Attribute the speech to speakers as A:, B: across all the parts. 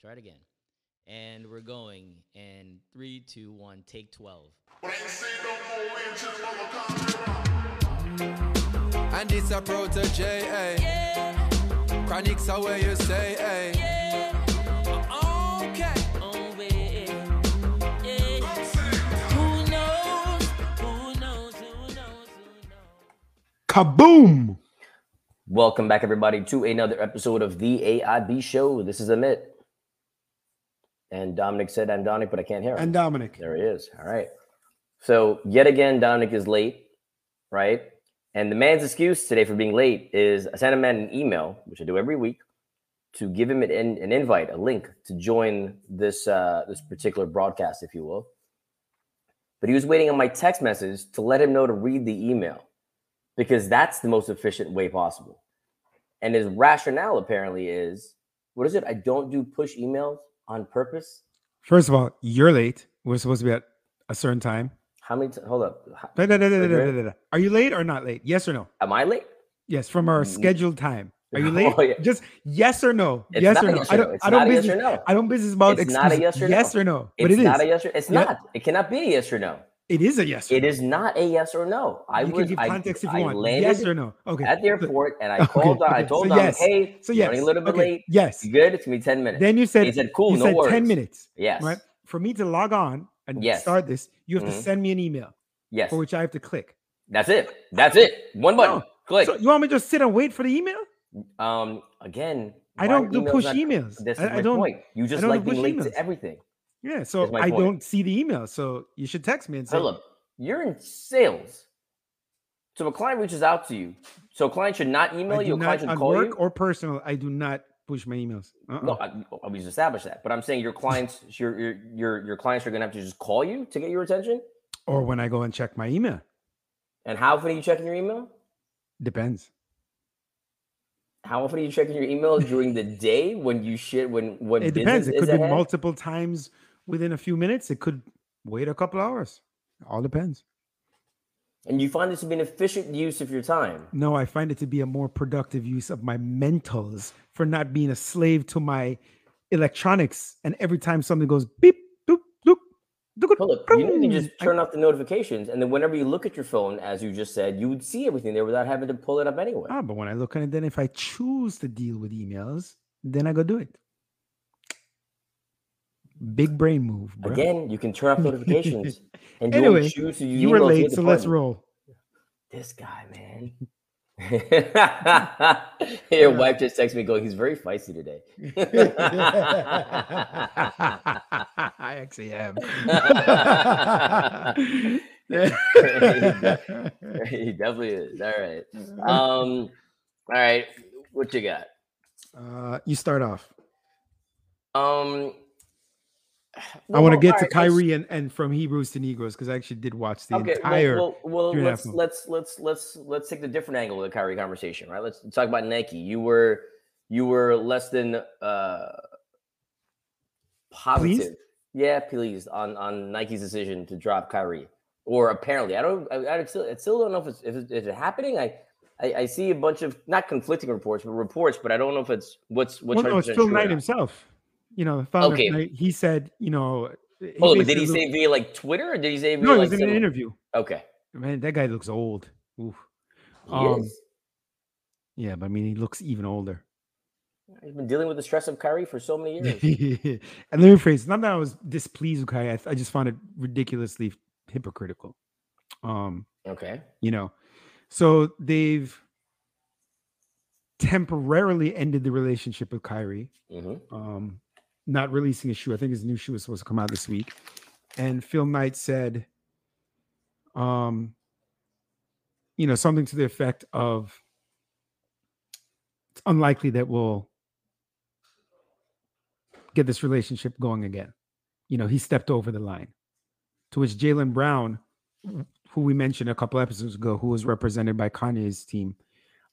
A: Try it again. And we're going in three, two, one, take 12.
B: And it's a protege, eh? Chronics are where you say, eh? Okay.
A: Oh. Yeah. Who knows? Who knows? Who knows? Who knows?
C: Kaboom!
D: Welcome back, everybody, to another episode of the AIB Show. This is Amit. And Dominic said I'm Dominic, but I can't hear him.
C: And Dominic.
D: there he is. All right. So, yet again, Dominic is late, right? And the man's excuse today for being late is I sent him an email, which I do every week, to give him an, an invite, a link to join this uh, this particular broadcast, if you will. But he was waiting on my text message to let him know to read the email because that's the most efficient way possible. And his rationale apparently is what is it? I don't do push emails on purpose.
C: First of all, you're late. We're supposed to be at a certain time.
D: How many? T- hold up. How-
C: Da, da, da. Are you late or not late? Yes or no?
D: Am I late?
C: Yes, from our
D: Mm.
C: scheduled time. Are you
D: Oh,
C: late?
D: yeah.
C: Just yes or no.
D: It's
C: yes or no.
D: yes
C: I don't.
D: It's
C: I don't
D: a yes or no.
C: I don't business about
D: It's not a yes or no.
C: Yes or no. But
D: it's
C: it is.
D: not a yes or it's
C: Yeah.
D: not. It cannot be a yes or no.
C: It is a yes.
D: It
C: no.
D: is not a yes or no. I
C: you
D: was
C: can give
D: I,
C: context if
D: I
C: want.
D: landed
C: Yes or no. Okay.
D: at the airport and I
C: Okay,
D: called on, I told
C: So
D: them,
C: yes.
D: hey,
C: So
D: running a little bit
C: okay.
D: late.
C: Yes.
D: You good? It's me 10 minutes.
C: Then you said
D: he said, cool,
C: you
D: no
C: said
D: worries.
C: ten minutes.
D: yes.
C: Right. For me to log on and
D: Yes.
C: start this, you have
D: Mhm.
C: to send me an email
D: Yes.
C: for which I have to click.
D: That's it. That's it. One button.
C: No.
D: Click.
C: So you want me to just sit and wait for the email?
D: um again,
C: I don't do push
D: not-
C: emails.
D: This is
C: I, I
D: my
C: don't.
D: point. You just like being late
C: emails.
D: to everything.
C: Yeah, so I
D: point.
C: don't see the email. So you should text me and say,
D: Philip, you're in sales. So a client reaches out to you. So a client should not email
C: I
D: you. A client
C: not
D: should call
C: work
D: you.
C: or personal. I do not push my emails. Uh-uh.
D: No, I, I we just established that. But I'm saying your clients, your your your your clients are gonna have to just call you to get your attention.
C: or when I go and check my email.
D: And how often are you checking your email?
C: Depends.
D: How often are you checking your email during the day when you shit when when
C: It depends. It could be
D: ahead?
C: multiple times within a few minutes. It could wait a couple hours. All depends.
D: and you find this to be an efficient use of your time.
C: No, I find it to be a more productive use of my mentals for not being a slave to my electronics. And every time something goes beep, doop, doop, doop,
D: you can just turn off the notifications, and then whenever you look at your phone, as you just said, you would see everything there without having to pull it up anyway.
C: Ah, but when I look at it, then if I choose to deal with emails, then I go do it. Big brain move, bro.
D: Again, you can turn off notifications, and you
C: Anyway,
D: choose to use
C: you were late, so let's roll.
D: This guy, man. Your wife just texted me going, he's very feisty today.
C: I actually am.
D: he definitely is. All right. Um, all right. What you got?
C: uh, you start off.
D: Um
C: I want to get to Kyrie and, and from Hebrews to Negroes because I actually did watch the
D: Okay,
C: entire.
D: well, well, well
C: three and a
D: let's let's let's let's let's take the different angle of the Kyrie conversation, right? Let's talk about Nike. You were you were less than uh positive, yeah, pleased on on Nike's decision to drop Kyrie, or apparently, I don't, I, I still, I still don't know if it's if it's, is it happening. I, I I see a bunch of not conflicting reports, but reports, but I don't know if it's what's what's
C: well, no, it's
D: 100%
C: Phil Knight himself. You know, the founder.
D: Okay.
C: Knight, he said, you know. he
D: Hold on, did he say via like Twitter or did he say via
C: No, it
D: like
C: was in an interview.
D: Okay,
C: Man, that guy looks old. Oof. Um. Yeah, but I mean, he looks even older.
D: He's been dealing with the stress of Kyrie for so many years.
C: and let me rephrase. Not that I was displeased with Kai. I, I just found it ridiculously hypocritical. Um,
D: Okay.
C: you know, so they've temporarily ended the relationship with Kyrie.
D: hmm
C: Um, not releasing a shoe. I think his new shoe is supposed to come out this week. And Phil Knight said, um, you know, something to the effect of it's unlikely that we'll get this relationship going again. You know, he stepped over the line. To which Jaylen Brown, who we mentioned a couple episodes ago, who was represented by Kanye's team,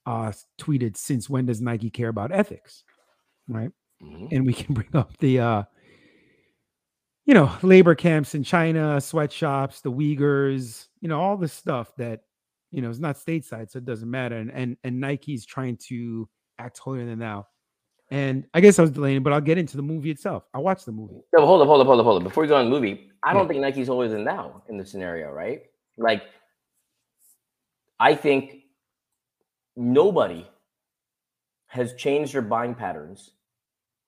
C: uh, tweeted, "Since when does Nike care about ethics?" Right,
D: hmm
C: and we can bring up the, uh, you know, labor camps in China, sweatshops, the Uyghurs, you know, all the stuff that, you know, is not stateside, so it doesn't matter. And and and Nike's trying to act holier than thou. And I guess I was delaying, but I'll get into the movie itself. I watched the movie.
D: No, hold up, hold up, hold up, hold up. Before we go on the movie, I don't
C: Yeah.
D: think Nike's holier than thou in the scenario, right? Like, I think nobody has changed their buying patterns,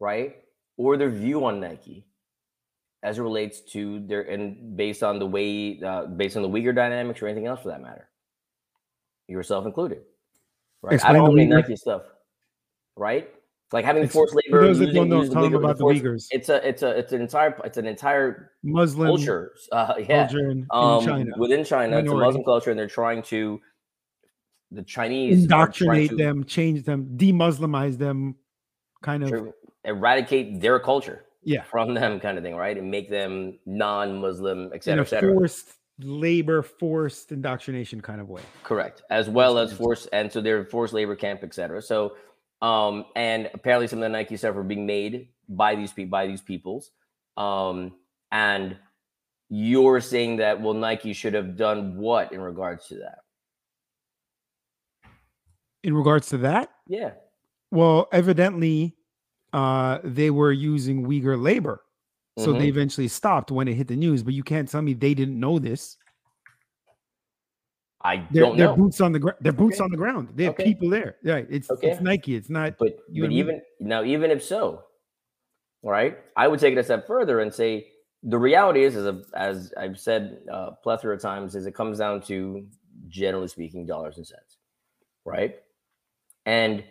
D: right? Or their view on Nike as it relates to their and based on the way, uh, based on the Uyghur dynamics or anything else for that matter, yourself included, right? I don't
C: the
D: own any
C: Uyghur-
D: Nike stuff, right? Like having
C: It's-
D: forced labor.
C: those that
D: using-
C: don't know,
D: Uyghur-
C: about the
D: forced-
C: Uyghurs.
D: It's a, it's a, it's an entire, it's an entire
C: Muslim
D: culture. Uh, yeah,
C: culture in, in
D: um,
C: China.
D: within China, it's a. Muslim culture, and they're trying to the Chinese
C: Indoctrinate
D: to
C: them, change them, de-Muslimize them, kind of.
D: to eradicate their culture
C: Yeah.
D: from them, kind of thing, right, and make them non-Muslim, et cetera, et cetera.
C: forced labor, forced indoctrination kind of way.
D: Correct, as well as forced, and so they're forced labor camp, et cetera. So, um, and apparently some of the Nike stuff are being made by these people, by these peoples, um, and you're saying that well, Nike should have done what in regards to that?
C: In regards to that,
D: Yeah,
C: well, evidently, uh, they were using Uyghur labor. So
D: Mhm.
C: they eventually stopped when it hit the news. But you can't tell me they didn't know this.
D: I don't
C: they're
D: know.
C: boots on the ground. They're boots
D: Okay.
C: on the ground. They have
D: Okay.
C: people there. Yeah, it's
D: Okay.
C: it's Nike. It's not.
D: But
C: you
D: but even now, even if so, right, I would take it a step further and say the reality is, as, a, as I've said uh, plethora of times, is it comes down to generally speaking dollars and cents, right? And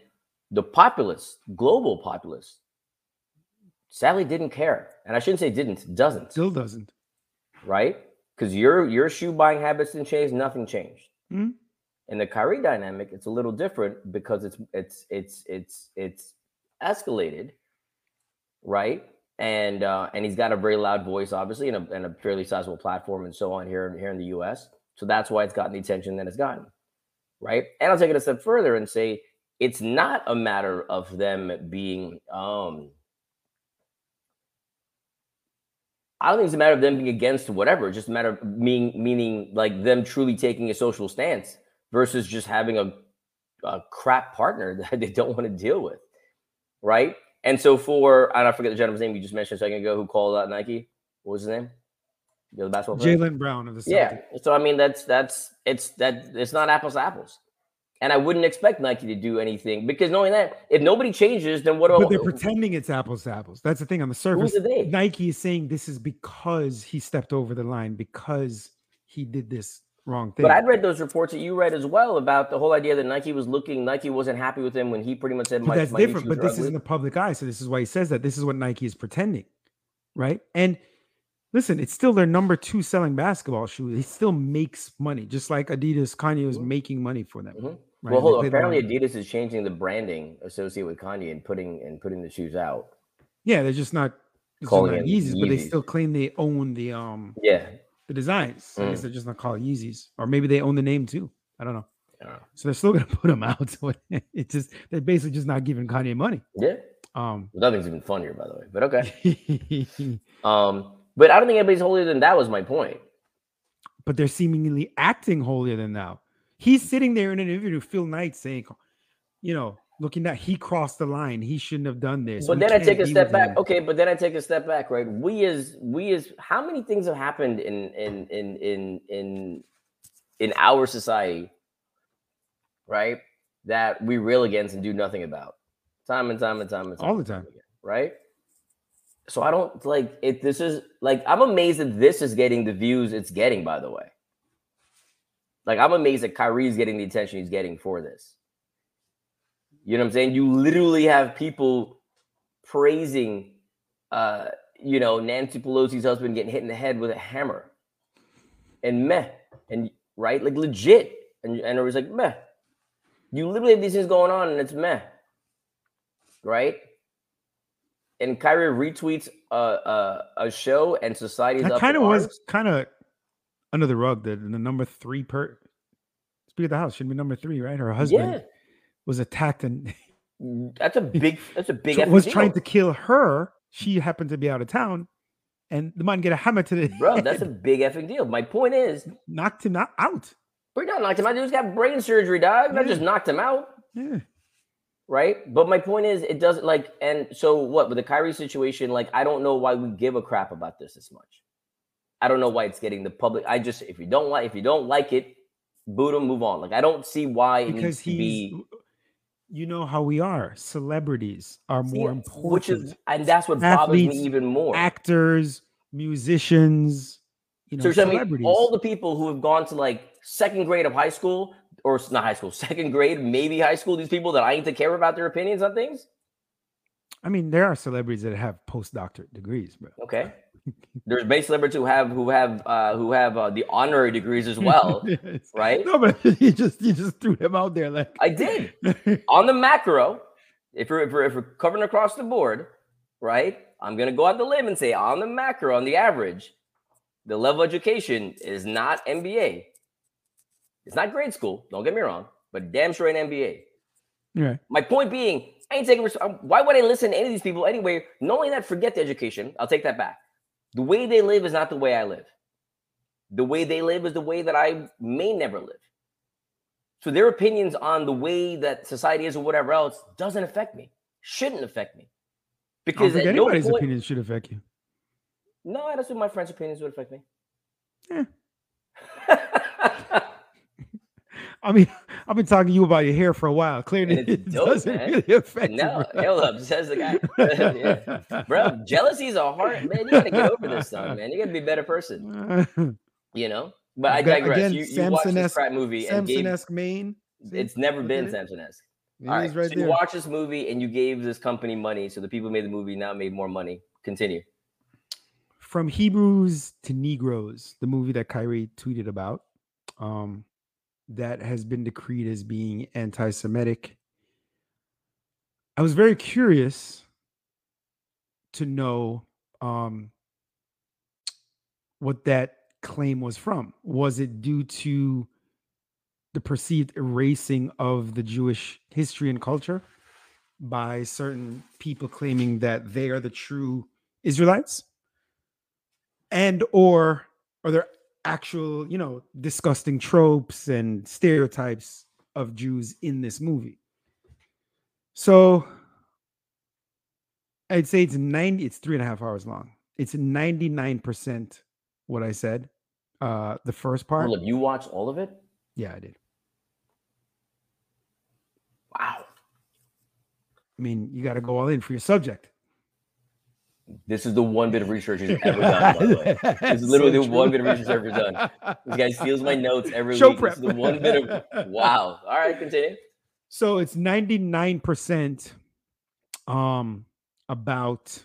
D: the populace, global populace, sadly didn't care, and I shouldn't say didn't, doesn't,
C: Still doesn't.
D: right? Because your your shoe buying habits didn't change, nothing changed.
C: Mhm.
D: In the Kyrie dynamic, it's a little different because it's it's it's it's it's escalated, right? And uh, and he's got a very loud voice, obviously, and a, and a fairly sizable platform, and so on here here in the U.S. So that's why it's gotten the attention that it's gotten, right? And I'll take it a step further and say it's not a matter of them being um, I don't think it's a matter of them being against whatever. It's just a matter of meaning, meaning like them truly taking a social stance versus just having a, a crap partner that they don't want to deal with, right? And so for and I forget the gentleman's name you just mentioned a second ago who called out Nike. What was his name? The other basketball player?
C: Jaylen Brown of the Celtics.
D: Yeah. So I mean, that's that's it's that it's not apples to apples. And I wouldn't expect Nike to do anything because knowing that if nobody changes, then what?
C: But they're pretending it's apples to apples. That's the thing on the surface. Nike is saying this is because he stepped over the line because he did this wrong thing.
D: But I'd read those reports that you read as well about the whole idea that Nike was looking, Nike wasn't happy with him when he pretty much said,
C: But
D: "My,
C: that's
D: my
C: different. But this
D: ugly."
C: is in the public eye, so this is why he says that. This is what Nike is pretending, right? And listen, it's still their number two selling basketball shoe. It still makes money, just like Adidas, Kanye was
D: Mhm.
C: making money for them.
D: Mhm.
C: Right?
D: Well, hold on. Apparently,
C: along-
D: Adidas is changing the branding associated with Kanye and putting and putting the shoes out.
C: yeah, they're just not
D: Calling
C: not
D: it
C: Yeezys, but they still claim they own the um
D: Yeah,
C: the designs. I
D: Mm.
C: guess they're just not called Yeezys, or maybe they own the name too. I don't know.
D: I.
C: So they're still gonna put them out. So it's just they're basically just not giving Kanye money.
D: yeah.
C: Um,
D: Nothing's even funnier, by the way. But okay. Um, but I don't think anybody's holier than that. Was my point.
C: but they're seemingly acting holier than thou. He's sitting there in an interview, Phil Knight saying, you know, looking that he crossed the line. He shouldn't have done this.
D: But
C: We
D: then I take a step back.
C: him."
D: Okay, but then I take a step back, right? We as we as how many things have happened in in in in in in our society, right? That we rail against and do nothing about, time and time and time and time
C: All the time.
D: again, right? So I don't like it. This is like I'm amazed that this is getting the views it's getting. By the way, like I'm amazed that Kyrie's getting the attention he's getting for this. You know what I'm saying? You literally have people praising, uh, you know, Nancy Pelosi's husband getting hit in the head with a hammer, and meh, and right, like legit, and and it was like meh. You literally have these things going on, and it's meh, right? And Kyrie retweets a a, a show, and society's
C: that
D: up
C: kind of was kind of under the rug. The, the number three per speaker of the house should be number three, right? Her husband
D: Yeah,
C: was attacked and mm,
D: that's a big. That's a big.
C: so was trying to kill her. She happened to be out of town, and the man get a hammer to the
D: Bro, that's a big effing deal. My point is,
C: knocked him out.
D: we're not knocked him out. Dude's got brain surgery, dog. That
C: Yeah.
D: just knocked him out.
C: Yeah.
D: right? But my point is, it doesn't like, and so what with the Kyrie situation? Like, I don't know why we give a crap about this as much. I don't know why it's getting the public. I just, if you don't like, if you don't like it, boot him, move on. Like, I don't see why it
C: because
D: needs to be.
C: you know how we are celebrities are more important
D: which is, and that's what bothers me even more.
C: actors musicians you know
D: So telling
C: celebrities
D: all the people who have gone to like second grade of high school, or not high school, second grade, maybe high school, these people that I need to care about their opinions on things?
C: i mean there are celebrities that have postdoctorate degrees bro
D: Okay. There's base celebrities who have who have uh who have uh, the honorary degrees as well,
C: Yes.
D: right?
C: no but you just you just threw him out there like
D: I did. On the macro, if we're, if we're if we're covering across the board, right? I'm gonna go out the limb and say on the macro, on the average, the level of education is not MBA. It's not grade school, don't get me wrong, but damn sure an MBA.
C: right
D: My point being, I ain't taking. Why would I listen to any of these people anyway? Not only that, forget the education. I'll take that back. The way they live is not the way I live. The way they live is the way that I may never live. So their opinions on the way that society is or whatever else doesn't affect me. Shouldn't affect me.
C: I
D: Because
C: think
D: at no point,
C: opinion should affect you
D: no, that's what my friends' opinions would affect me.
C: Yeah. i mean i've been talking to you about your hair for a while clearly
D: And it's
C: it
D: dope,
C: doesn't
D: man.
C: really affect
D: no,
C: you
D: hell up, says the guy. Yeah. Bro, jealousy is a hard man. You gotta get over this, son, man. You gotta be a better person. you know. But I digress.
C: again,
D: you, you watched this crap movie and gave,
C: Samson-esque Maine. See?
D: it's never been. Samson-esque.
C: It
D: All right,
C: right
D: so you watched this movie and you gave this company money, so the people who made the movie now made more money. Continue.
C: From Hebrews to Negroes, the movie that Kyrie tweeted about, um, that has been decreed as being anti-Semitic. I was very curious to know um, what that claim was from. Was it due to the perceived erasing of the Jewish history and culture by certain people claiming that they are the true Israelites? And or are there actual, you know, disgusting tropes and stereotypes of Jews in this movie? So I'd say it's 90, it's three and a half hours long. It's 99% what I said. Uh the first part.
D: Up, you watched all of it?
C: Yeah, I did.
D: Wow.
C: I mean, you got to go all in for your subject.
D: This is the one bit of research he's ever done, by the way. This is literally the one bit of research I've ever done. This guy steals my notes every
C: Show
D: week.
C: prep.
D: This is the one bit of wow. All right, continue.
C: So it's 99% um about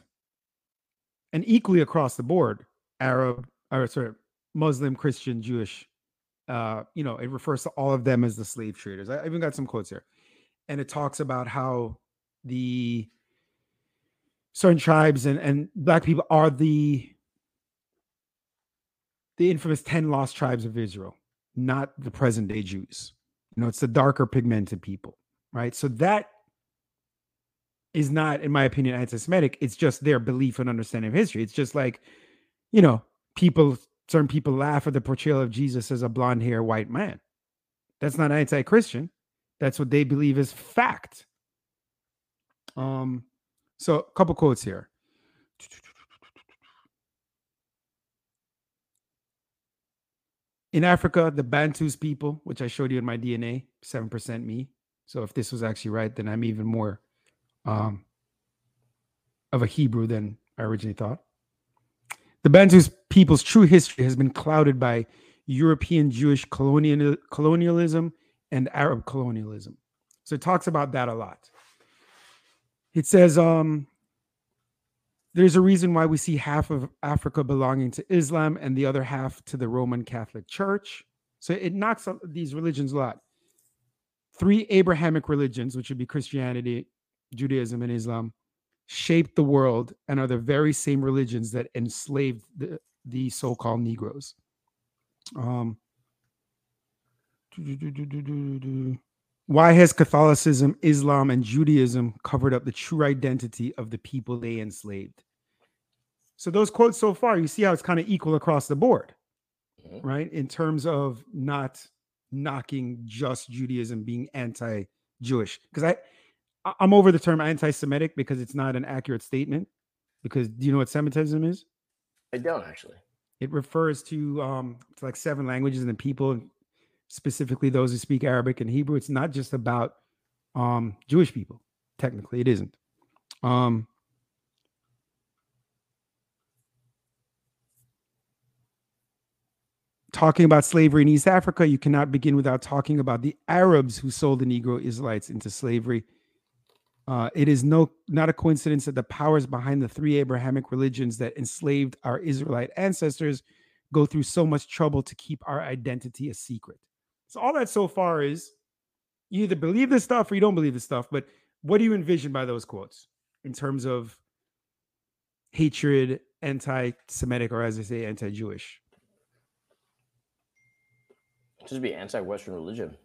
C: and equally across the board, Arab or sorry, Muslim, Christian, Jewish. Uh, you know, it refers to all of them as the slave traders. I even got some quotes here. And it talks about how the certain tribes and, and black people are the the infamous 10 lost tribes of Israel, not the present day Jews. You know, it's the darker pigmented people, right? So that is not, in my opinion, anti-Semitic. It's just their belief and understanding of history. It's just like, you know, people, certain people laugh at the portrayal of Jesus as a blonde hair white man. That's not anti-Christian. That's what they believe is fact. Um, so a couple quotes here. In Africa, the Bantus people, which I showed you in my DNA, 7% me. So if this was actually right, then I'm even more um, of a Hebrew than I originally thought. The Bantus people's true history has been clouded by European Jewish colonial, colonialism and Arab colonialism. So it talks about that a lot. It says, um, there's a reason why we see half of Africa belonging to Islam and the other half to the Roman Catholic Church. So it knocks up these religions a lot. Three Abrahamic religions, which would be Christianity, Judaism, and Islam, shaped the world and are the very same religions that enslaved the, the so-called Negroes. Um, why has Catholicism, Islam, and Judaism covered up the true identity of the people they enslaved? So those quotes so far, you see how it's kind of equal across the board,
D: Mhm.
C: right? In terms of not knocking just Judaism being anti-Jewish, because I I- I'm over the term anti-Semitic because it's not an accurate statement. Because do you know what Semitism is?
D: I don't actually.
C: It refers to um to like seven languages and the people, specifically those who speak Arabic and Hebrew. It's not just about um Jewish people. Technically, it isn't. Um talking about slavery in East Africa, you cannot begin without talking about the Arabs who sold the Negro Israelites into slavery. Uh, it is no not a coincidence that the powers behind the three Abrahamic religions that enslaved our Israelite ancestors go through so much trouble to keep our identity a secret. So all that so far is you either believe this stuff or you don't believe this stuff. But what do you envision by those quotes in terms of hatred, anti-Semitic, or as I say, anti-Jewish?
D: Just be anti-Western religion.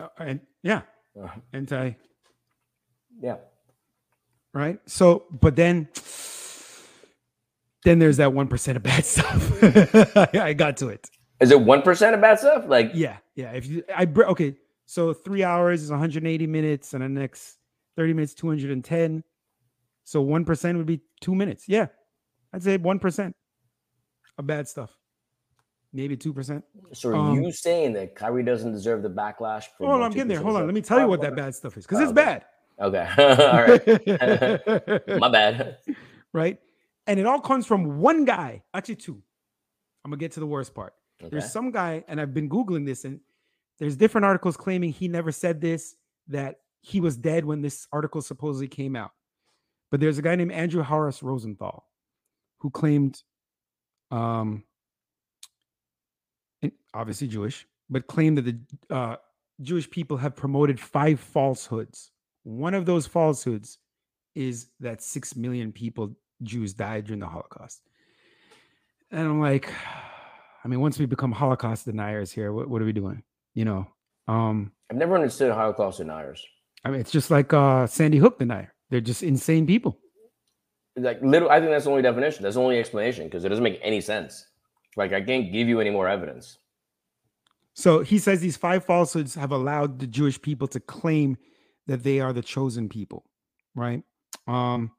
C: Uh, and yeah,
D: Uh,
C: anti
D: yeah.
C: right? So, but then, then there's that one percent of bad stuff. I got to it.
D: Is it one percent of bad stuff? Like
C: Yeah, yeah. If you, I okay, so three hours is 180 minutes, and the next 30 minutes 210. So one percent would be two minutes. Yeah, I'd say one percent of bad stuff. Maybe two percent.
D: So are
C: Um,
D: you saying that Kyrie doesn't deserve the backlash? For
C: Hold on, I'm getting there. Hold on. Let me tell you what that bad stuff is, because
D: Oh,
C: it's
D: okay.
C: bad.
D: Okay. All right. My bad.
C: right? And it all comes from one guy, actually two. I'm gonna get to the worst part.
D: Okay.
C: There's some guy, and I've been googling this, and there's different articles claiming he never said this, that he was dead when this article supposedly came out. But there's a guy named Andrew Horace Rosenthal who claimed, um, and obviously Jewish, but claimed that the uh, Jewish people have promoted five falsehoods. One of those falsehoods is that six million people, Jews, died during the Holocaust. And I'm like, I mean, once we become Holocaust deniers here, what, what are we doing? You know, um,
D: I've never understood Holocaust deniers.
C: I mean, it's just like uh, Sandy Hook denier. They're just insane people.
D: Like little, I think that's the only definition. That's the only explanation because it doesn't make any sense. Like I can't give you any more evidence.
C: So he says these five falsehoods have allowed the Jewish people to claim that they are the chosen people, right? Um,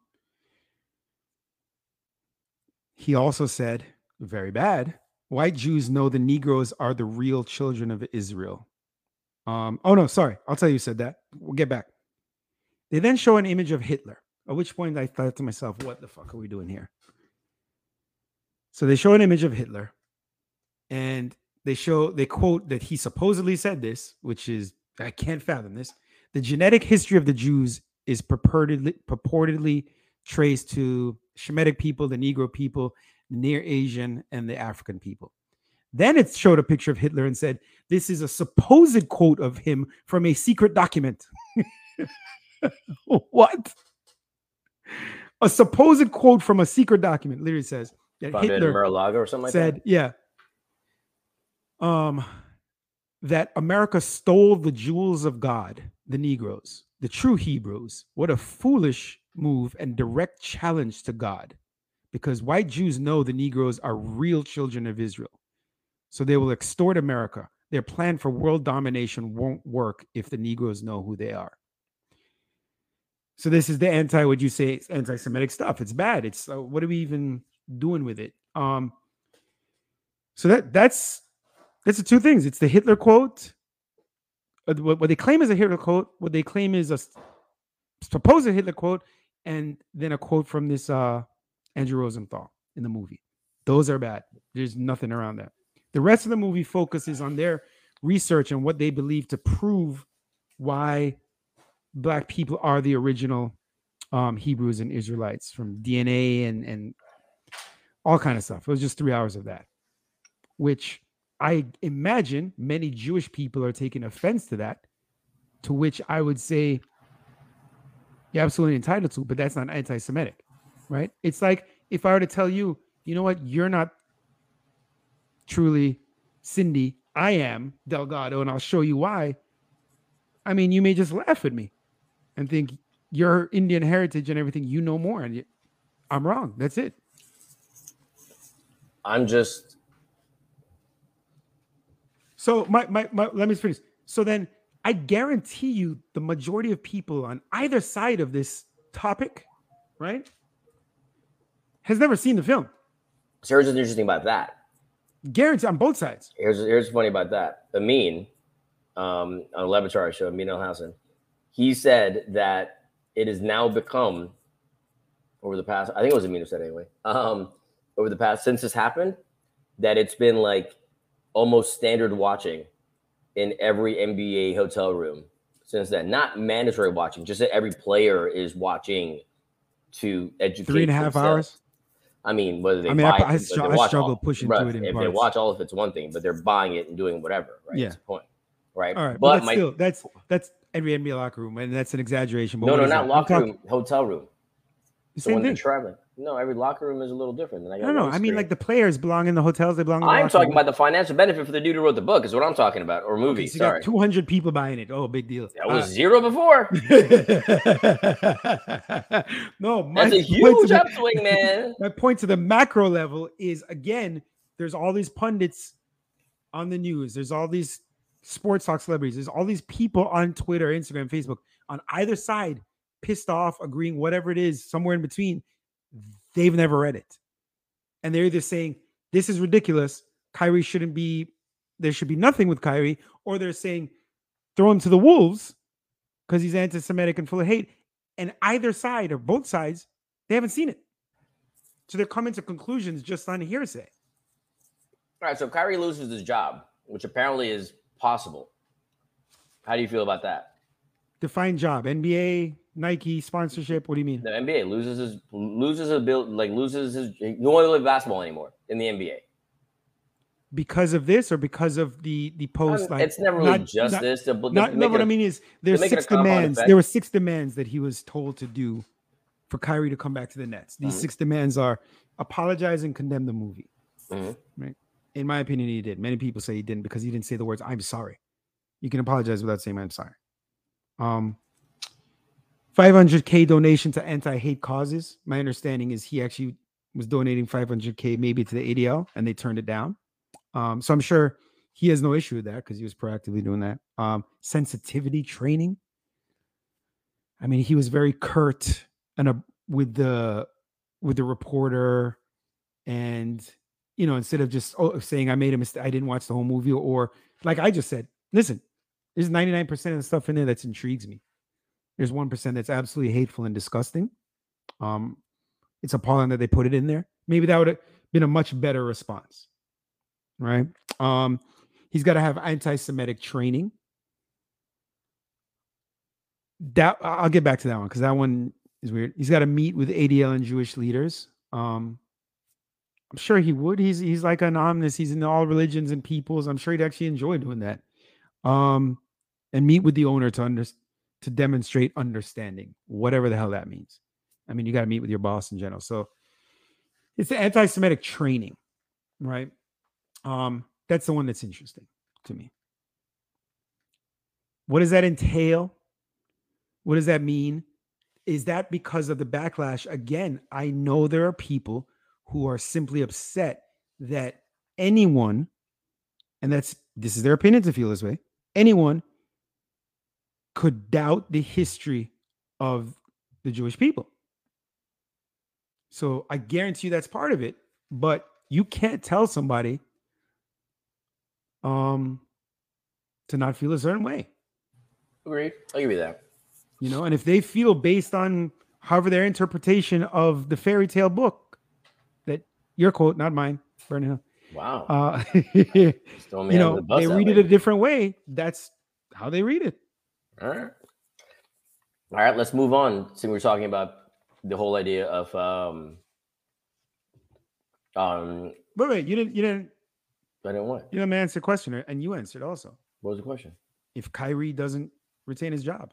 C: he also said, very bad, white Jews know the Negroes are the real children of Israel. Um, oh no, sorry, I'll tell you who said that. We'll get back. They then show an image of Hitler, at which point I thought to myself, what the fuck are we doing here? So they show an image of Hitler, and they show they quote that he supposedly said this, which is I can't fathom this. The genetic history of the Jews is purportedly purportedly traced to Shemitic people, the Negro people, the Near Asian, and the African people. Then it showed a picture of Hitler and said, This is a supposed quote of him from a secret document. what? A supposed quote from a secret document literally says that
D: Found
C: Hitler
D: or something like
C: said,
D: that.
C: yeah, um, that America stole the jewels of God, the Negroes, the true Hebrews. What a foolish move and direct challenge to God, because white Jews know the Negroes are real children of Israel, so they will extort America. Their plan for world domination won't work if the Negroes know who they are. So this is the anti, would you say, anti-Semitic stuff? It's bad. It's uh, what are we even doing with it? Um, so that that's that's the two things. It's the Hitler quote. uh, What, what they claim is a Hitler quote. What they claim is a supposed Hitler quote, and then a quote from this uh, Andrew Rosenthal in the movie. Those are bad. There's nothing around that. The rest of the movie focuses on their research and what they believe to prove why black people are the original um, Hebrews and Israelites from DNA and and all kind of stuff. It was just three hours of that, which I imagine many Jewish people are taking offense to that. To which I would say, you're absolutely entitled to, but that's not anti-Semitic, right? It's like if I were to tell you, you know what, you're not truly Cindy, I am Delgado, and I'll show you why. I mean, you may just laugh at me and think your Indian heritage and everything, you know more, and I'm wrong. That's it.
D: I'm just
C: So my, my my let me finish. So then I guarantee you the majority of people on either side of this topic, right, has never seen the film.
D: So here's what's interesting about that.
C: Guarantee on both sides.
D: Here's here's funny about that. Amin, um, on a Le Batard show, Amin Elhassan, he said that it has now become over the past. I think it was Amin who said anyway. Um, over the past since this happened, that it's been like almost standard watching in every NBA hotel room since then. Not mandatory watching, just that every player is watching to educate.
C: Three and a half
D: themselves.
C: hours.
D: I mean, whether they
C: I mean, I-
D: buy
C: I
D: it,
C: str- I struggle
D: all-
C: pushing
D: right,
C: through it in
D: If they watch all of it's one thing, but they're buying it and doing whatever. Right?
C: Yeah.
D: That's the point. Right.
C: All right, but,
D: But
C: that's
D: my
C: still that's that's every NBA locker room, and that's an exaggeration. But
D: no, no, not
C: that?
D: Locker room, hotel room.
C: the
D: So
C: Same
D: when they're
C: thing.
D: traveling, no, every locker room is a little different. Than I, got
C: No, no. I mean, like the players belong in the hotels. They belong. In the
D: I'm talking
C: room.
D: about the financial benefit for the dude who wrote the book. Is what I'm talking about, or movie.
C: Okay, so you
D: Sorry,
C: got 200 people buying it. Oh, big deal.
D: that was
C: Uh,
D: zero before.
C: no, my
D: That's a huge
C: the-
D: upswing, man.
C: my point to the macro level is again, there's all these pundits on the news. There's all these sports talk celebrities. There's all these people on Twitter, Instagram, Facebook on either side, pissed off, agreeing, whatever it is, somewhere in between. They've never read it. And they're either saying, this is ridiculous. Kyrie shouldn't be, there should be nothing with Kyrie, or they're saying, throw him to the wolves because he's anti-Semitic and full of hate. And either side or both sides, they haven't seen it. So they're coming to conclusions just on hearsay.
D: All right, so Kyrie loses his job, which apparently is possible. How do you feel about that?
C: Define job, NBA, Nike sponsorship. What do you mean?
D: The NBA loses his loses his bill, like loses his. He won't play basketball anymore in the NBA.
C: Because of this or because of the the post?
D: Um,
C: like,
D: it's never really
C: not-
D: just
C: not-
D: this. The,
C: Not, no, what
D: it
C: I
D: a-
C: mean is there's six demands. There were six demands that he was told to do for Kyrie to come back to the Nets. These
D: Mhm.
C: six demands are apologize and condemn the movie.
D: Mhm.
C: Right. In my opinion, he did. Many people say he didn't because he didn't say the words "I'm sorry." You can apologize without saying "I'm sorry." Um, 500k donation to anti-hate causes. My understanding is he actually was donating 500k maybe to the ADL and they turned it down. Um, so I'm sure he has no issue with that because he was proactively doing that. Um, sensitivity training. I mean, he was very curt and uh, with the with the reporter, and you know, instead of just oh, saying I made a mistake, I didn't watch the whole movie, or like I just said, listen, there's 99% of the stuff in there that intrigues me. There's one percent that's absolutely hateful and disgusting. Um, it's appalling that they put it in there. Maybe that would have been a much better response, right? Um, he's got to have anti-Semitic training. That I'll get back to that one because that one is weird. He's got to meet with ADL and Jewish leaders. Um, I'm sure he would. He's he's like an omnis. He's in all religions and peoples. I'm sure he'd actually enjoy doing that. Um, and meet with the owner to under, to demonstrate understanding, whatever the hell that means. I mean, you got to meet with your boss in general. So it's the anti-Semitic training, right? Um, that's the one that's interesting to me. What does that entail? What does that mean? Is that because of the backlash? Again, I know there are people who are simply upset that anyone, and that's this is their opinion to feel this way, anyone could doubt the history of the Jewish people. So I guarantee you that's part of it, but you can't tell somebody um to not feel a certain way,
D: Agreed. I'll give you that.
C: you know, and if they feel based on however their interpretation of the fairy tale book that your quote, not mine, Vernon Hill,
D: Wow.
C: uh,
D: Just throwing me
C: you know,
D: the
C: they read it a different way. That's how they read it.
D: All right. All right, let's move on. So we're talking about the whole idea of um um
C: But wait, you didn't, you didn't,
D: I didn't want.
C: you didn't answer the question, and you answered also.
D: What was the question?
C: If Kyrie doesn't retain his job,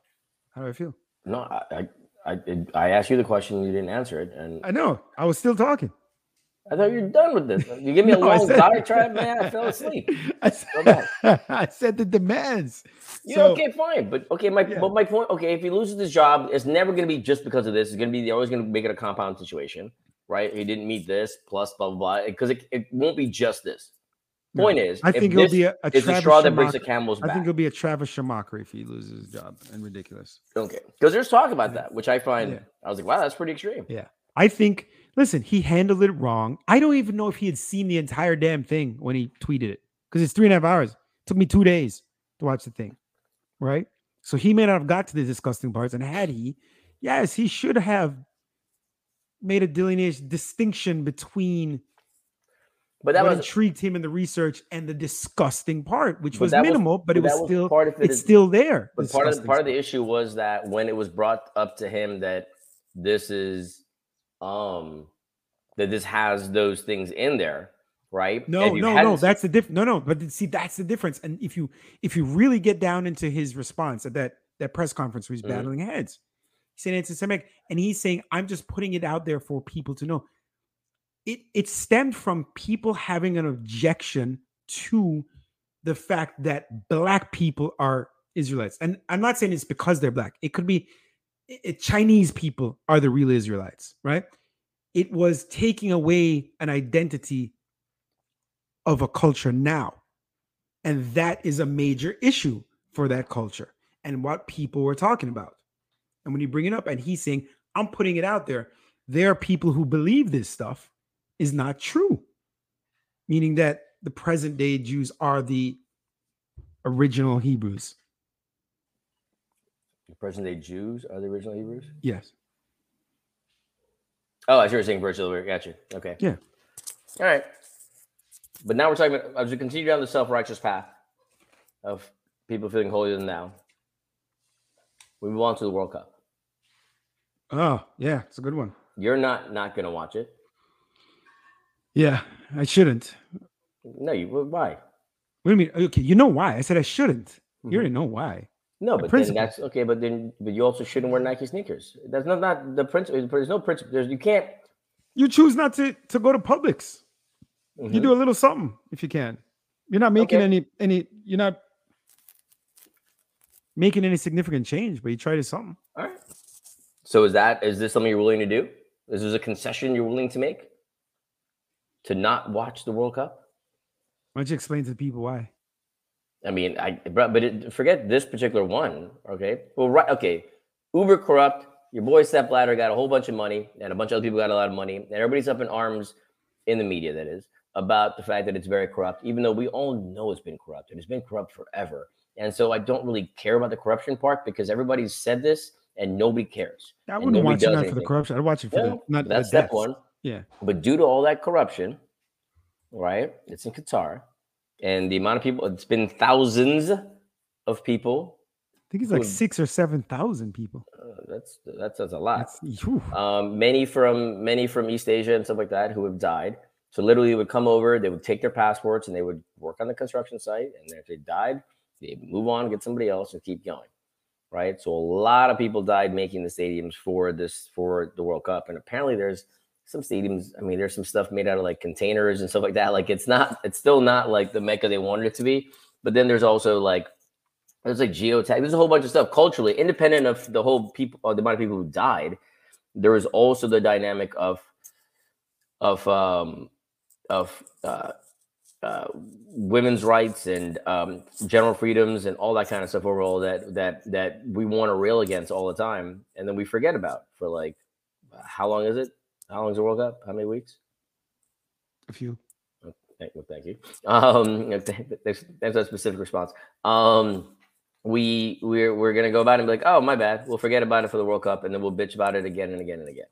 C: how do I feel?
D: No, I I I, I asked you the question, you didn't answer it, and
C: I know I was still talking.
D: I thought you're done with this. You give me a
C: No, I
D: long
C: said-
D: diatribe, man. I fell asleep.
C: I said, I said the demands.
D: You
C: so,
D: okay, fine. But okay, my
C: Yeah.
D: but my point, okay, if he loses his job, it's never gonna be just because of this. It's gonna be they're always gonna make it a compound situation, right? He didn't meet this, plus blah blah blah. Because it, it won't be just this.
C: No.
D: Point is,
C: I think it'll be a, a Travis
D: straw that breaks the camel's
C: I think it'll be a Travis Schumacher if he loses his job and ridiculous.
D: okay, because there's talk about that, which I find
C: Yeah.
D: I was like, wow, that's pretty extreme.
C: Yeah. I think, listen, he handled it wrong. I don't even know if he had seen the entire damn thing when he tweeted it because it's three and a half hours. It took me two days to watch the thing. Right. So he may not have got to the disgusting parts. And had he, yes, he should have made a delineation distinction between
D: But that
C: what
D: was
C: intrigued him in the research and the disgusting part, which was
D: that was-
C: minimal, but it was
D: was
C: still
D: part of it
C: it's
D: is-
C: still there.
D: But part of the, part of the issue was that when it was brought up to him that this is um that this has those things in there, right?
C: No, no, no. That's the diff. No, no. But see, that's the difference. And if you if you really get down into his response at that that press conference where he's
D: Mhm.
C: battling heads, he's saying anti-Semitic, and he's saying, "I'm just putting it out there for people to know." It it stemmed from people having an objection to the fact that black people are Israelites, and I'm not saying it's because they're black. It could be i- i- Chinese people are the real Israelites, right? It was taking away an identity of a culture now. And that is a major issue for that culture and what people were talking about. And when you bring it up, and he's saying, I'm putting it out there, there are people who believe this stuff is not true, meaning that the present day Jews are the original Hebrews.
D: The present day Jews are the original Hebrews.
C: Yes.
D: Oh, I see what you're saying virtual. Gotcha. Okay.
C: Yeah.
D: All right. But now we're talking about as we continue down the self-righteous path of people feeling holier than thou. We move on to the World Cup.
C: Oh, yeah, it's a good one.
D: You're not not going to watch it.
C: Yeah, I shouldn't.
D: No, you. Why?
C: What do you mean? Okay, you know why? I said I shouldn't.
D: Mhm.
C: You already know why.
D: No, but then that's okay. But then, but you also shouldn't wear Nike sneakers. That's not not the principle. There's no principle. There's you can't.
C: You choose not to to go to Publix. You
D: Mhm.
C: do a little something if you can. You're not making
D: Okay.
C: any any. You're not making any significant change, but you tried something.
D: All right. So is that is this something you're willing to do? Is this a concession you're willing to make? To not watch the World Cup?
C: Why don't you explain to the people why?
D: I mean, I but but it, forget this particular one. Okay. Well, right. Okay. Uber corrupt. Your boy Sepp Blatter got a whole bunch of money, and a bunch of other people got a lot of money, and everybody's up in arms in the media. That is about the fact that it's very corrupt, even though we all know it's been corrupt it's been corrupt forever. And so I don't really care about the corruption part because everybody's said this and nobody cares.
C: I wouldn't watch it for the corruption. I'd watch it for
D: Yeah,
C: the not
D: That's
C: the
D: step one.
C: Yeah.
D: But due to all that corruption, right? It's in Qatar, and the amount of people, it's been thousands of people.
C: I think it's like
D: Who-
C: six or seven thousand people.
D: Uh, that's that's that's a lot. Um, many from many from East Asia and stuff like that who have died. So literally, would come over, they would take their passports, and they would work on the construction site. And if they died, they move on, get somebody else, and keep going. Right. So a lot of people died making the stadiums for this for the World Cup, and apparently there's some stadiums. I mean, there's some stuff made out of like containers and stuff like that. Like it's not, it's still not like the mecca they wanted it to be. But then there's also like there's like geotag. There's a whole bunch of stuff culturally, independent of the whole people, or the amount of people who died. There is also the dynamic of of um, of uh, uh, women's rights and um, general freedoms and all that kind of stuff overall that that that we want to rail against all the time, and then we forget about for like how long is it? How long is the World Cup? How many weeks?
C: a few.
D: Thank, well, thank you. Um, there's, there's a specific response. Um, we we're we're gonna go about it and be like, oh my bad, we'll forget about it for the World Cup, and then we'll bitch about it again and again and again.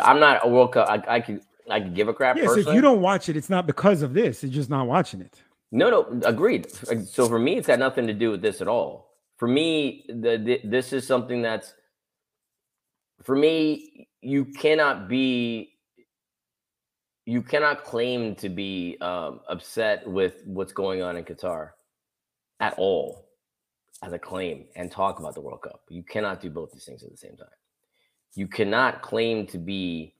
D: I'm not a World Cup. I, I could I could give a crap.
C: Yeah, so if you don't watch it, it's not because of this. You're just not watching it.
D: No, no, agreed. So for me, it's got nothing to do with this at all. For me, the, the this is something that's for me. You cannot be, you cannot claim to be um, upset with what's going on in Qatar at all as a claim and talk about the World Cup. You cannot do both these things at the same time. You cannot claim to be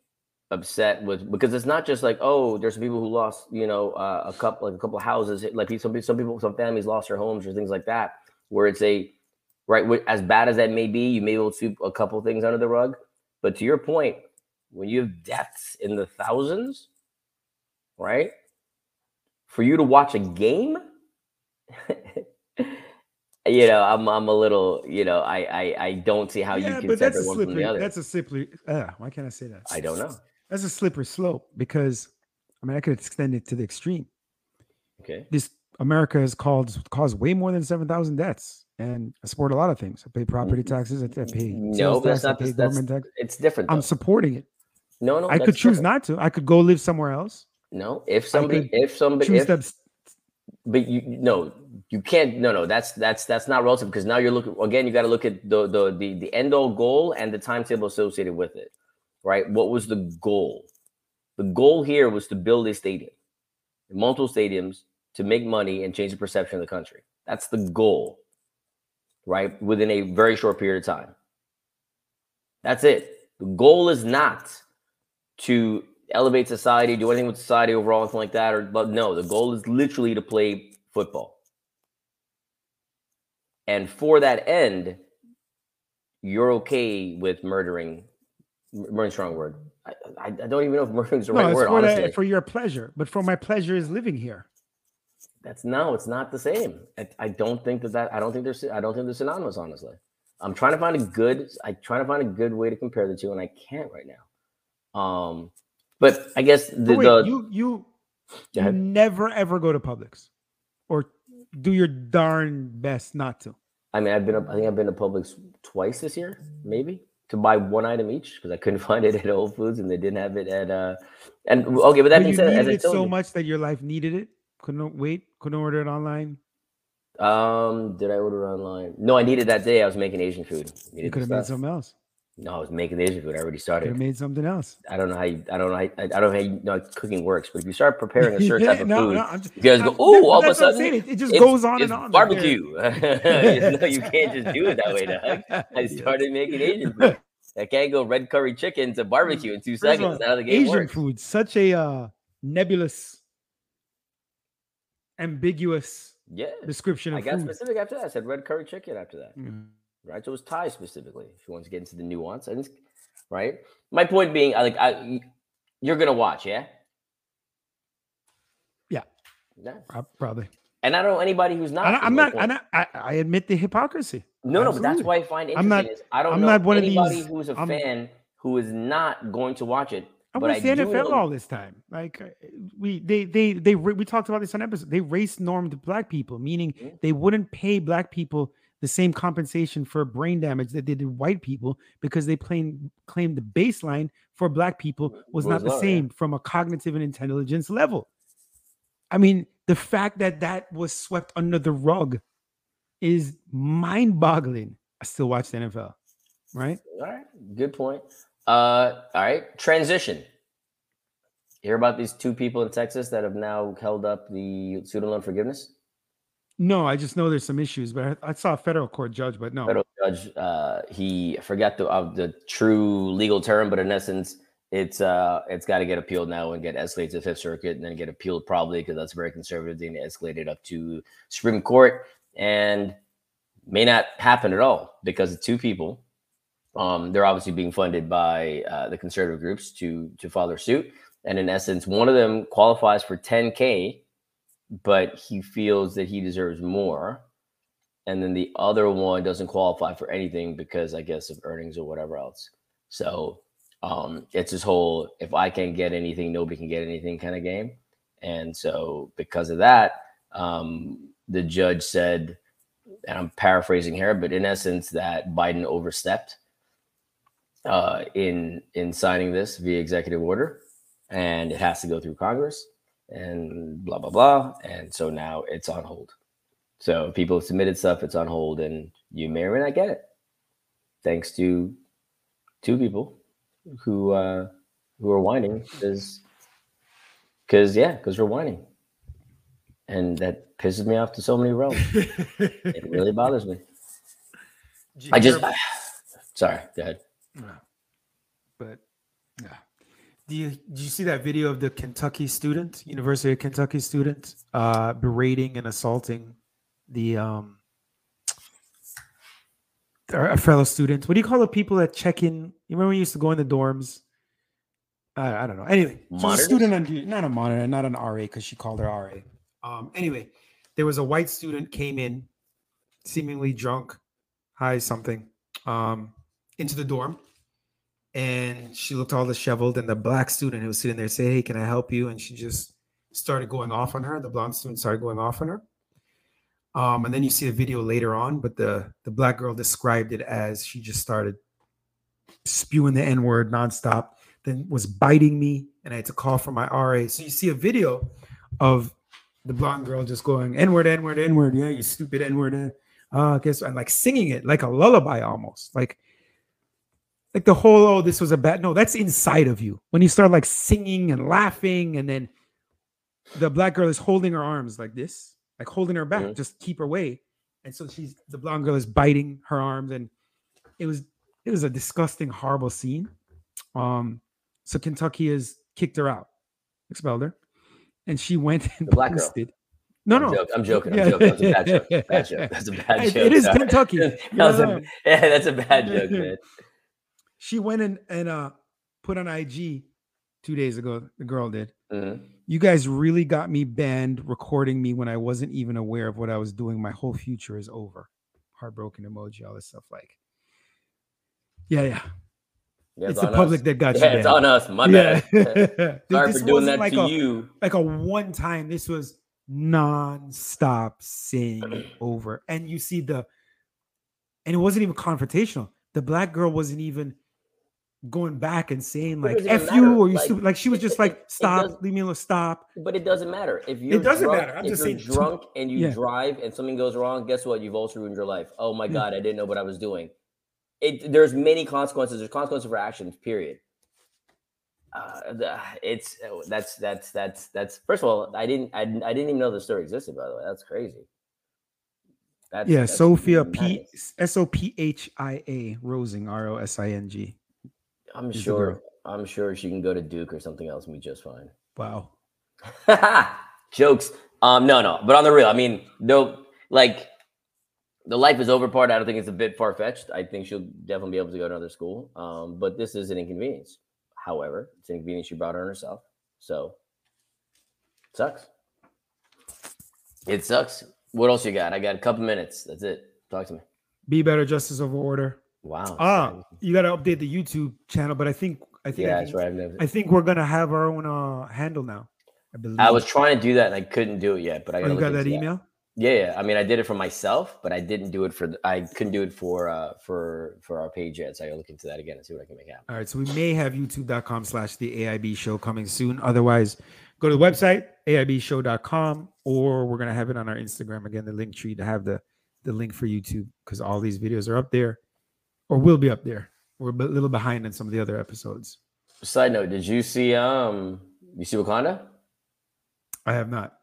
D: upset with because it's not just like oh there's some people who lost you know uh, a couple like a couple of houses like some some people some families lost their homes or things like that where it's a right as bad as that may be you may be able to a couple things under the rug but to your point when you have deaths in the thousands right For you to watch a game, you know, I'm I'm a little, you know, I I, I don't see how you
C: yeah,
D: can
C: but that's a
D: separate one from
C: slippery.
D: the other.
C: That's a slippery. Uh, why can't I say that?
D: I don't know.
C: That's a slippery slope because I mean I could extend it to the extreme.
D: Okay.
C: This America has called caused way more than seven thousand deaths, and I support a lot of things. I pay property mm-hmm. taxes. I pay
D: No, that's
C: tax.
D: Not
C: pay
D: the, that's,
C: government tax.
D: it's different.
C: I'm supporting it.
D: no, no.
C: I could choose
D: different.
C: not to. I could go live somewhere else.
D: No, if somebody, if somebody, if,
C: to
D: but you no, you can't. No, no, that's that's that's not relative because now you're looking again. You got to look at the the the the end all goal and the timetable associated with it, right? What was the goal? The goal here was to build a stadium, multiple stadiums to make money and change the perception of the country. That's the goal, right? Within a very short period of time. That's it. The goal is not to elevate society, do anything with society overall, anything like that. Or but no, the goal is literally to play football. And for that end, you're okay with murdering. Murdering strong word. I, I, I don't even know if murdering is the
C: no,
D: right word. Honestly,
C: for your pleasure, but for my pleasure is living here.
D: That's no, it's not the same. I, I don't think that that I don't think they're I don't think they're synonymous. Honestly, I'm trying to find a good. I trying to find a good way to compare the two, and I can't right now. Um, but I guess the,
C: wait,
D: the
C: you you,
D: Go
C: you
D: ahead.
C: never ever go to Publix, or do your darn best not to.
D: I mean, I've been. I think I've been to Publix twice this year, maybe to buy one item each because I couldn't find it at Whole Foods and they didn't have it at. uh And okay, but that
C: But
D: being said, as I told
C: so
D: you,
C: much that your life needed it. Couldn't wait. Couldn't order it online.
D: um, did I order online? No, I needed that day. I was making Asian food.
C: You could have made something else.
D: No, I was making the Asian food. I already
C: Could
D: started.
C: have made something else.
D: I don't know how. You, I don't know. How, I, I don't know how you know cooking works. But if you start preparing a certain
C: Yeah,
D: type of
C: no,
D: food,
C: no, just-
D: you guys go,
C: that-
D: all of a
C: that's what I'm
D: sudden,
C: It, it just goes on and on.
D: barbecue. no, you can't just do it that way. I started making Asian food. I can't go red curry chicken to barbecue in two
C: First
D: seconds. That's how the game
C: Asian
D: works.
C: food, such a uh, nebulous, ambiguous
D: Yeah.
C: description
D: I got
C: food.
D: specific after that. I said red curry chicken after that.
C: Mm.
D: Right. So it was Thai specifically. If you want to get into the nuance, and right. My point being, I like, I you're gonna watch, yeah.
C: Yeah.
D: Yeah.
C: Probably.
D: And I don't know anybody who's not.
C: I, I'm not. I'm not I, I admit the hypocrisy.
D: No, no, but that's why I find
C: I'm
D: interesting
C: not-
D: is I don't
C: I'm
D: know
C: not one of these-
D: who's a
C: I'm-
D: fan who is not going to watch it.
C: I
D: but
C: watched the NFL
D: know-
C: all this time. Like uh, we, they, they, they, we talked about this on episode. They race normed black people, meaning
D: Mhm.
C: they wouldn't pay black people the same compensation for brain damage that they did white people because they plain claimed the baseline for black people was
D: Was
C: not the
D: yeah.
C: same from a cognitive and intelligence level. I mean, the fact that that was swept under the rug is mind-boggling. I still watch the NFL, right?
D: All right, good point. Uh, all right, transition. Hear about these two people in Texas that have now held up the student loan forgiveness?
C: No, I just know there's some issues, but I, I saw a federal court judge, but no.
D: Federal judge, uh, he I forgot the the true legal term, but in essence, it's uh it's got to get appealed now and get escalated to the Fifth Circuit and then get appealed probably because that's very conservative. Then escalated up to Supreme Court and may not happen at all because of two people. Um, they're obviously being funded by uh, the conservative groups to to their suit, and in essence, one of them qualifies for 10k, but he feels that he deserves more and then the other one doesn't qualify for anything because I guess of earnings or whatever else. So um, it's this whole if I can't get anything, nobody can get anything kind of game. And so because of that, um, the judge said, and I'm paraphrasing here, but in essence, that Biden overstepped uh, in in signing this via executive order, and it has to go through Congress, and blah blah blah. And so now it's on hold. So people have submitted stuff, it's on hold, and you may or may not get it. Thanks to two people who uh who are whining because because yeah, because we're whining. And that pisses me off to so many realms. it really bothers me. I just
C: hear-
D: sorry, go ahead.
C: But yeah. Do you did you see that video of the Kentucky student, University of Kentucky student, uh, berating and assaulting the um a fellow student? What do you call the people that check in? You remember we used to go in the dorms? I, I don't know. Anyway, so
D: Monitors?
C: student on not a monitor, not an RA, because she called her RA. Um, anyway, there was a white student came in, seemingly drunk, high something, um, into the dorm, and she looked all disheveled. And the black student who was sitting there said, "Hey, can I help you?" And she just started going off on her. The blonde student started going off on her. Um, and then you see a video later on, but the the black girl described it as she just started spewing the N word nonstop, then was biting me, and I had to call for my RA. So you see a video of the blonde girl just going N word, N word, N word, yeah, you stupid N word, uh, guess and like singing it like a lullaby almost, like like the whole oh this was a bad no that's inside of you when you start like singing and laughing and then the black girl is holding her arms like this like holding her back
D: Mhm.
C: just keep her away and so she's the blonde girl is biting her arms and it was it was a disgusting horrible scene um so kentucky has kicked her out expelled her and she went and
D: The black girl.
C: posted no
D: I'm
C: no
D: joking. I'm joking. I'm
C: Yeah.
D: joking. That's a bad joke. Bad joke. That's a bad joke.
C: it is Kentucky.
D: that a, yeah, that's a bad joke, man.
C: She went in and uh put on ig two days ago the girl did
D: Mhm.
C: you guys really got me banned recording me when I wasn't even aware of what I was doing. My whole future is over. Heartbroken emoji, all this stuff. Like, yeah, yeah.
D: Yeah,
C: it's the public
D: us.
C: that got
D: Yeah,
C: you
D: it's on us. My
C: yeah.
D: bad. Sorry
C: this
D: for doing that
C: like
D: to
C: a,
D: you.
C: Like a one time. This was non-stop saying over. And you see the, and it wasn't even confrontational. The black girl wasn't even going back and saying like "f you" or "you
D: Like,
C: stupid." Like she was just like, "Stop, leave me alone, stop."
D: But it doesn't matter if you're
C: doesn't
D: drunk,
C: matter. I'm just saying
D: drunk and you
C: yeah.
D: drive and something goes wrong. Guess what? You've also ruined your life. Oh my god, I didn't know what I was doing. It there's many consequences. There's consequences for actions. Period. Uh, it's oh, that's that's that's that's first of all, I didn't I, didn't- I didn't even know the story existed. By the way, that's crazy. That's,
C: Yeah,
D: that's
C: Sophia P S O P H I A
D: madness.
C: S O P H I A Rosing R O S I N G.
D: I'm
C: is the
D: sure.
C: girl.
D: I'm sure she can go to Duke or something else and be just fine.
C: Wow.
D: Jokes. Um, no, no. But on the real, I mean, no, like the life is over part. I don't think it's a bit far fetched. I think she'll definitely be able to go to another school. Um, but this is an inconvenience. However, it's an inconvenience she brought on herself. So sucks. It sucks. What else you got? I got a couple minutes. That's it. Talk to me.
C: Be better, justice of order.
D: Wow.
C: Ah, you got to update the YouTube channel, but I think I think
D: yeah,
C: I,
D: that's
C: think,
D: right. Never,
C: I think we're gonna have our own uh handle now. I believe.
D: I was trying to do that and I couldn't do it yet. But I
C: Oh, got that email?
D: Yeah, yeah. I mean, I did it for myself, but I didn't do it for. The, I couldn't do it for uh for for our page yet. So I gotta look into that again and see what I can make happen.
C: All right, so we may have youtube.com slash the AIB show coming soon. Otherwise, go to the website, AIBshow.com, or we're gonna have it on our Instagram again, the link tree to have the the link for YouTube because all these videos are up there or will be up there. We're a little behind in some of the other episodes.
D: Side note: Did you see um you see Wakanda?
C: I have not.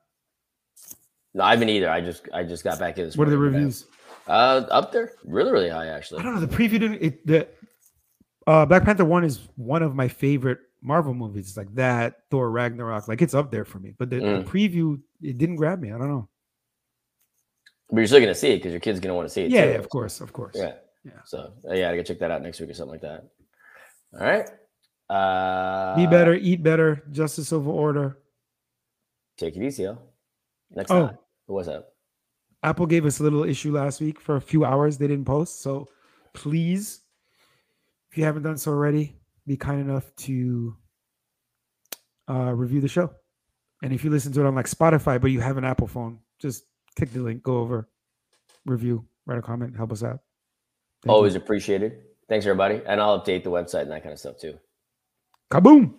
D: No, I haven't either. I just I just got back in this.
C: What are the reviews?
D: Uh, up there, really, really high actually.
C: I don't know. The preview didn't it the uh Black Panther one is one of my favorite Marvel movies. It's like that, Thor Ragnarok, like it's up there for me. But the,
D: Mm.
C: the preview, it didn't grab me. I don't know.
D: But you're still gonna see it because your kid's gonna want to see it.
C: Yeah,
D: too.
C: yeah, of course, of course.
D: Yeah.
C: Yeah.
D: So uh, yeah, I gotta check that out next week or something like that. All right. Uh,
C: Be better, eat better, justice over order.
D: Take it easy, yo. Next
C: Oh.
D: time. What's up?
C: Apple gave us a little issue last week for a few hours. They didn't post. So please, if you haven't done so already, be kind enough to uh, review the show. And if you listen to it on like Spotify, but you have an Apple phone, just click the link, go over, review, write a comment, help us out. Thank you.
D: Always appreciated. Thanks, everybody. And I'll update the website and that kind of stuff too.
C: Kaboom!